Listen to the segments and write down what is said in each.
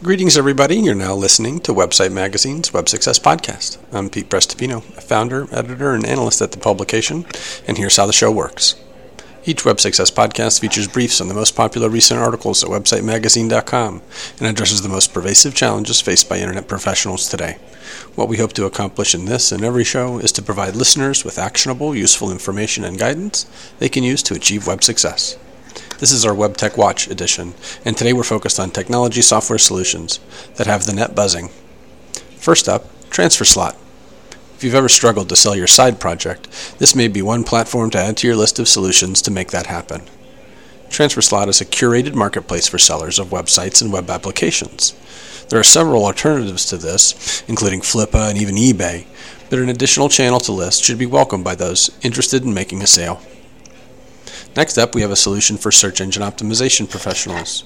Greetings, everybody. You're now listening to Website Magazine's Web Success Podcast. I'm Pete Prestipino, founder, editor, and analyst at the publication, and here's how the show works. Each Web Success Podcast features briefs on the most popular recent articles at websitemagazine.com and addresses the most pervasive challenges faced by Internet professionals today. What we hope to accomplish in this and every show is to provide listeners with actionable, useful information and guidance they can use to achieve web success. This is our Web Tech Watch edition, and today we're focused on technology software solutions that have the net buzzing. First up, TransferSlot. If you've ever struggled to sell your side project, this may be one platform to add to your list of solutions to make that happen. TransferSlot is a curated marketplace for sellers of websites and web applications. There are several alternatives to this, including Flippa and even eBay, but an additional channel to list should be welcomed by those interested in making a sale. Next up, we have a solution for search engine optimization professionals.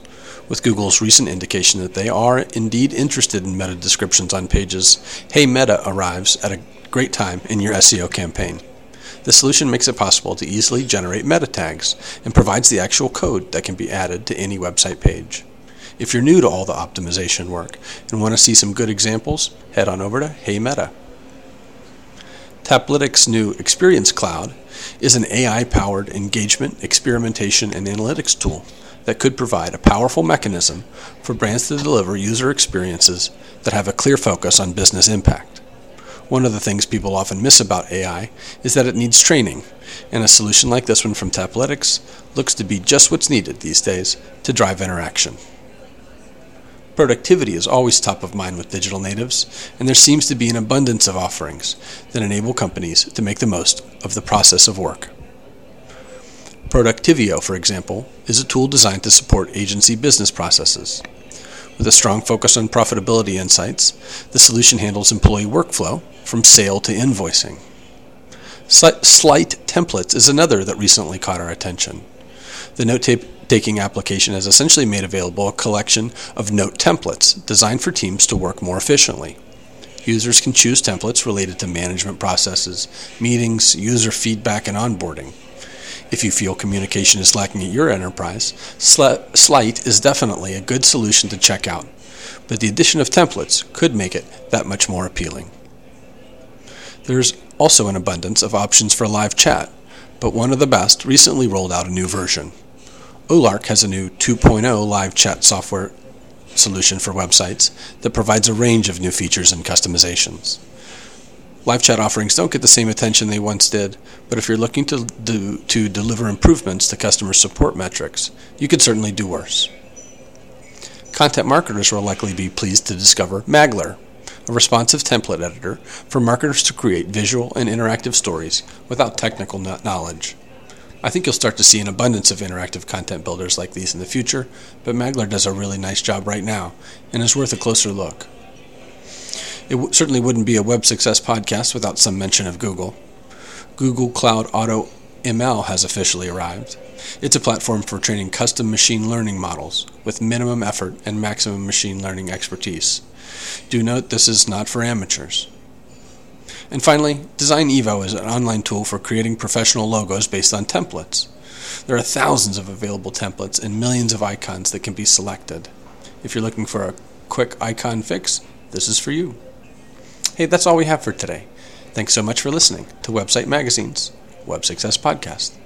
With Google's recent indication that they are indeed interested in meta descriptions on pages, Hey Meta arrives at a great time in your SEO campaign. The solution makes it possible to easily generate meta tags and provides the actual code that can be added to any website page. If you're new to all the optimization work and want to see some good examples, head on over to Hey Meta. Taplytics' new Experience Cloud is an AI powered engagement, experimentation, and analytics tool that could provide a powerful mechanism for brands to deliver user experiences that have a clear focus on business impact. One of the things people often miss about AI is that it needs training, and a solution like this one from Taplytics looks to be just what's needed these days to drive interaction. Productivity is always top of mind with digital natives, and there seems to be an abundance of offerings that enable companies to make the most of the process of work. Productivio, for example, is a tool designed to support agency business processes. With a strong focus on profitability insights, the solution handles employee workflow from sale to invoicing. Slite Templates is another that recently caught our attention. The note taking application has essentially made available a collection of note templates designed for teams to work more efficiently. Users can choose templates related to management processes, meetings, user feedback, and onboarding. If you feel communication is lacking at your enterprise, Slite is definitely a good solution to check out, but the addition of templates could make it that much more appealing. There's also an abundance of options for live chat, but one of the best recently rolled out a new version. Olark has a new 2.0 live chat software solution for websites that provides a range of new features and customizations. Live chat offerings don't get the same attention they once did, but if you're looking to, do, to deliver improvements to customer support metrics, you could certainly do worse. Content marketers will likely be pleased to discover Maglr, a responsive template editor for marketers to create visual and interactive stories without technical knowledge. I think you'll start to see an abundance of interactive content builders like these in the future, but Maglr does a really nice job right now and is worth a closer look. It w- certainly wouldn't be a web success podcast without some mention of Google. Google Cloud Auto ML has officially arrived. It's a platform for training custom machine learning models with minimum effort and maximum machine learning expertise. Do note this is not for amateurs. And finally, Design Evo is an online tool for creating professional logos based on templates. There are thousands of available templates and millions of icons that can be selected. If you're looking for a quick icon fix, this is for you. Hey, that's all we have for today. Thanks so much for listening to Website Magazine's Web Success Podcast.